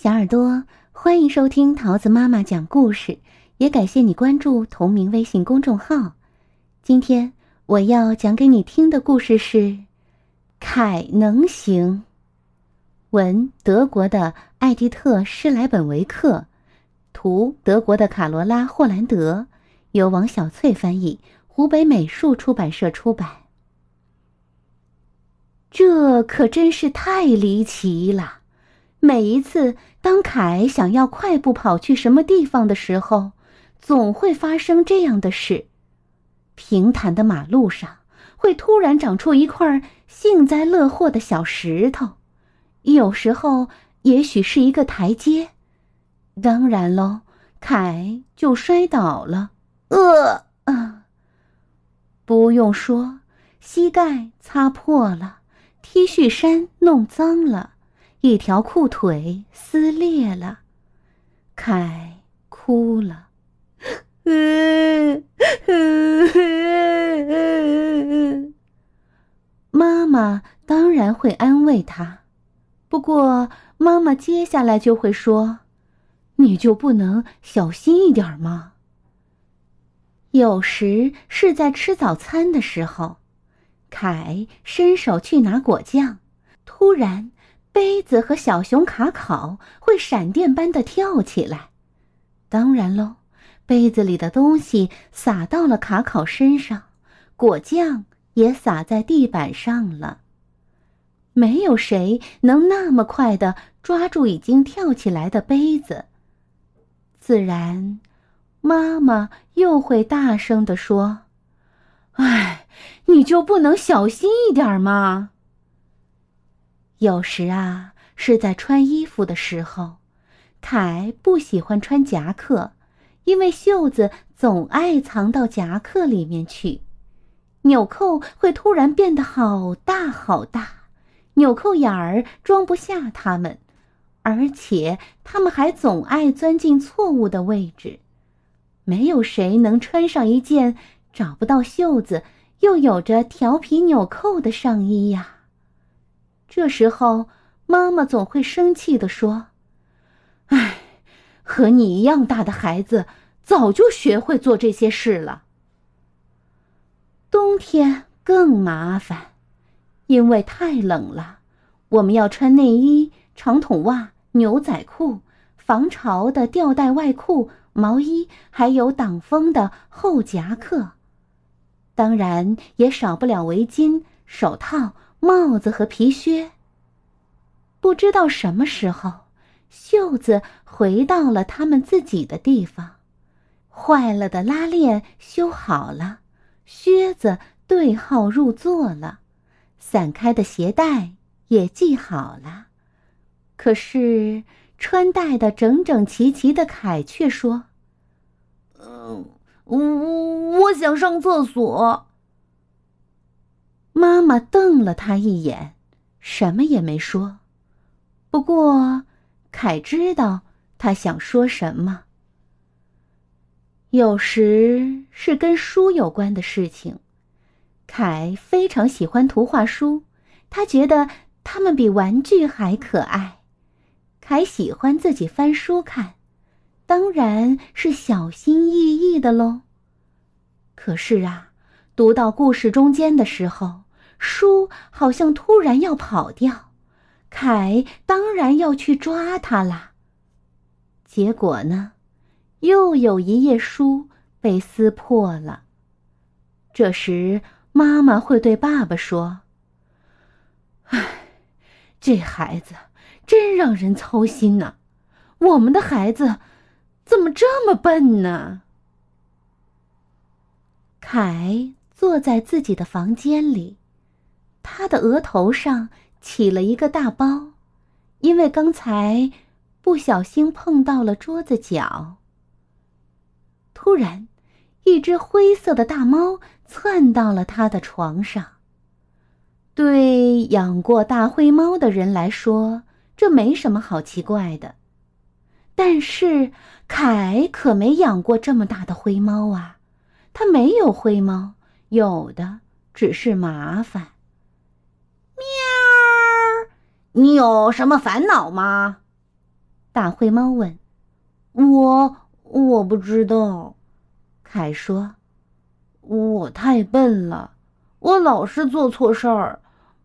小耳朵，欢迎收听桃子妈妈讲故事，也感谢你关注同名微信公众号。今天我要讲给你听的故事是《凯能行》，文德国的艾迪特·施莱本维克，图德国的卡罗拉·霍兰德，由王小翠翻译，湖北美术出版社出版。这可真是太离奇了。每一次当凯想要快步跑去什么地方的时候，总会发生这样的事：平坦的马路上会突然长出一块幸灾乐祸的小石头，有时候也许是一个台阶。当然喽，凯就摔倒了。呃啊，不用说，膝盖擦破了，T 恤衫弄脏了。一条裤腿撕裂了，凯哭了。妈妈当然会安慰他，不过妈妈接下来就会说：“你就不能小心一点吗？”有时是在吃早餐的时候，凯伸手去拿果酱，突然。杯子和小熊卡考会闪电般的跳起来，当然喽，杯子里的东西洒到了卡考身上，果酱也洒在地板上了。没有谁能那么快的抓住已经跳起来的杯子。自然，妈妈又会大声的说：“哎，你就不能小心一点吗？”有时啊，是在穿衣服的时候，凯不喜欢穿夹克，因为袖子总爱藏到夹克里面去，纽扣会突然变得好大好大，纽扣眼儿装不下它们，而且它们还总爱钻进错误的位置。没有谁能穿上一件找不到袖子又有着调皮纽扣的上衣呀。这时候，妈妈总会生气地说：“哎，和你一样大的孩子早就学会做这些事了。”冬天更麻烦，因为太冷了，我们要穿内衣、长筒袜、牛仔裤、防潮的吊带外裤、毛衣，还有挡风的厚夹克，当然也少不了围巾、手套。帽子和皮靴。不知道什么时候，袖子回到了他们自己的地方，坏了的拉链修好了，靴子对号入座了，散开的鞋带也系好了。可是穿戴的整整齐齐的凯却说：“嗯，我我想上厕所。”妈妈瞪了他一眼，什么也没说。不过，凯知道他想说什么。有时是跟书有关的事情。凯非常喜欢图画书，他觉得它们比玩具还可爱。凯喜欢自己翻书看，当然是小心翼翼的喽。可是啊，读到故事中间的时候。书好像突然要跑掉，凯当然要去抓它啦。结果呢，又有一页书被撕破了。这时，妈妈会对爸爸说：“唉，这孩子真让人操心呐！我们的孩子怎么这么笨呢？”凯坐在自己的房间里。他的额头上起了一个大包，因为刚才不小心碰到了桌子角。突然，一只灰色的大猫窜到了他的床上。对养过大灰猫的人来说，这没什么好奇怪的。但是凯可没养过这么大的灰猫啊，他没有灰猫，有的只是麻烦。你有什么烦恼吗？大灰猫问：“我我不知道。”凯说：“我太笨了，我老是做错事儿。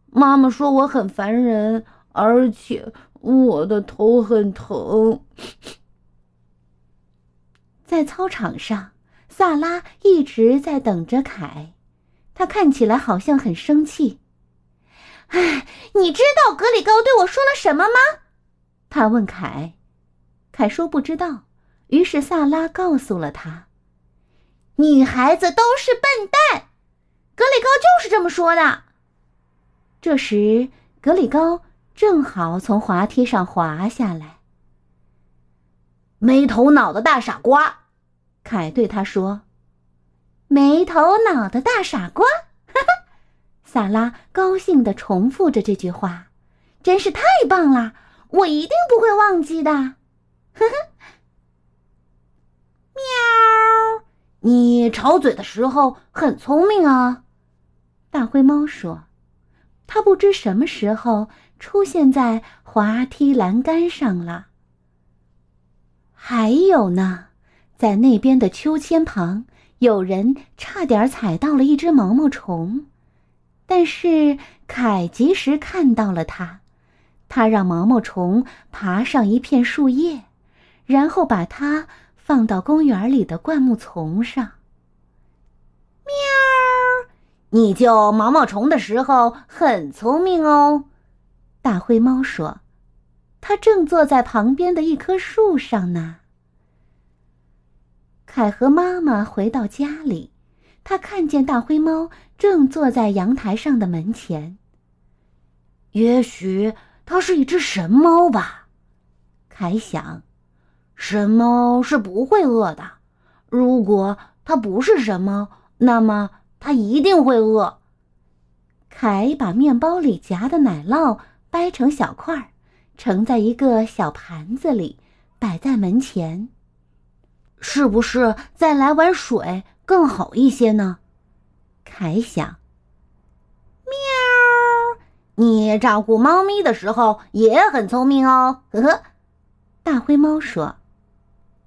妈妈说我很烦人，而且我的头很疼。”在操场上，萨拉一直在等着凯，他看起来好像很生气。哎，你知道格里高对我说了什么吗？他问凯。凯说不知道。于是萨拉告诉了他：“女孩子都是笨蛋，格里高就是这么说的。”这时，格里高正好从滑梯上滑下来。没头脑的大傻瓜，凯对他说：“没头脑的大傻瓜。”萨拉高兴地重复着这句话，真是太棒了！我一定不会忘记的。呵呵。喵，你吵嘴的时候很聪明啊，大灰猫说。它不知什么时候出现在滑梯栏杆上了。还有呢，在那边的秋千旁，有人差点踩到了一只毛毛虫，但是凯及时看到了它，他让毛毛虫爬上一片树叶，然后把它放到公园里的灌木丛上。喵，你救毛毛虫的时候很聪明哦，大灰猫说。它正坐在旁边的一棵树上呢。凯和妈妈回到家里，他看见大灰猫正坐在阳台上的门前。也许它是一只神猫吧，凯想。神猫是不会饿的。如果它不是神猫，那么它一定会饿。凯把面包里夹的奶酪掰成小块儿。盛在一个小盘子里，摆在门前。是不是再来碗水更好一些呢？凯想。喵，你照顾猫咪的时候也很聪明哦。呵呵，大灰猫说。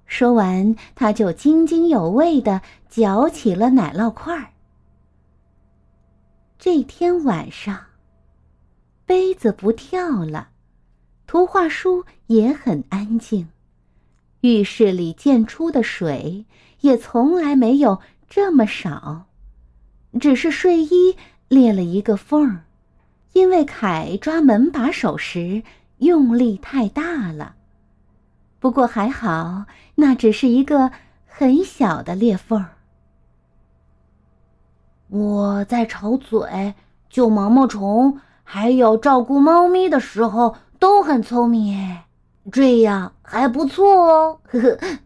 说完，他就津津有味的嚼起了奶酪块儿。这天晚上，杯子不跳了。图画书也很安静，浴室里溅出的水也从来没有这么少，只是睡衣裂了一个缝儿，因为凯抓门把手时用力太大了。不过还好，那只是一个很小的裂缝儿。我在吵嘴、救毛毛虫，还有照顾猫咪的时候。都很聪明哎，这样还不错哦。呵呵，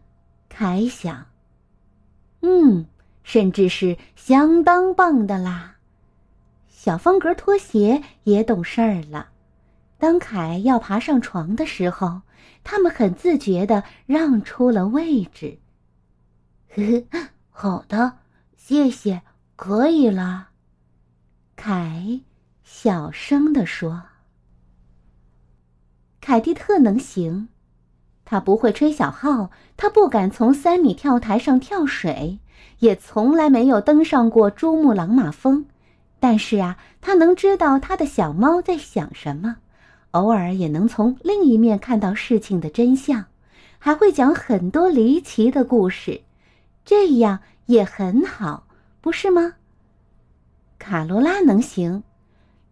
凯想，嗯，甚至是相当棒的啦。小方格拖鞋也懂事儿了。当凯要爬上床的时候，他们很自觉的让出了位置。呵呵，好的，谢谢，可以了。凯小声地说。凯蒂特能行，他不会吹小号，他不敢从三米跳台上跳水，也从来没有登上过珠穆朗玛峰。但是啊，他能知道他的小猫在想什么，偶尔也能从另一面看到事情的真相，还会讲很多离奇的故事，这样也很好，不是吗？卡罗拉能行，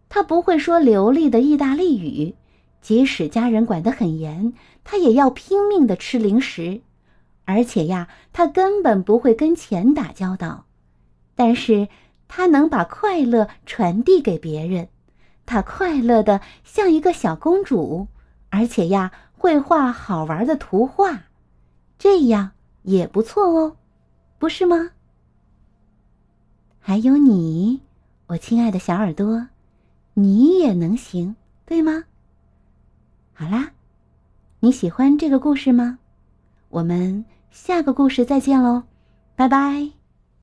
他不会说流利的意大利语。即使家人管得很严，他也要拼命的吃零食，而且呀，他根本不会跟钱打交道。但是，他能把快乐传递给别人，他快乐的像一个小公主，而且呀，会画好玩的图画，这样也不错哦，不是吗？还有你，我亲爱的小耳朵，你也能行，对吗？好啦，你喜欢这个故事吗？我们下个故事再见喽，拜拜。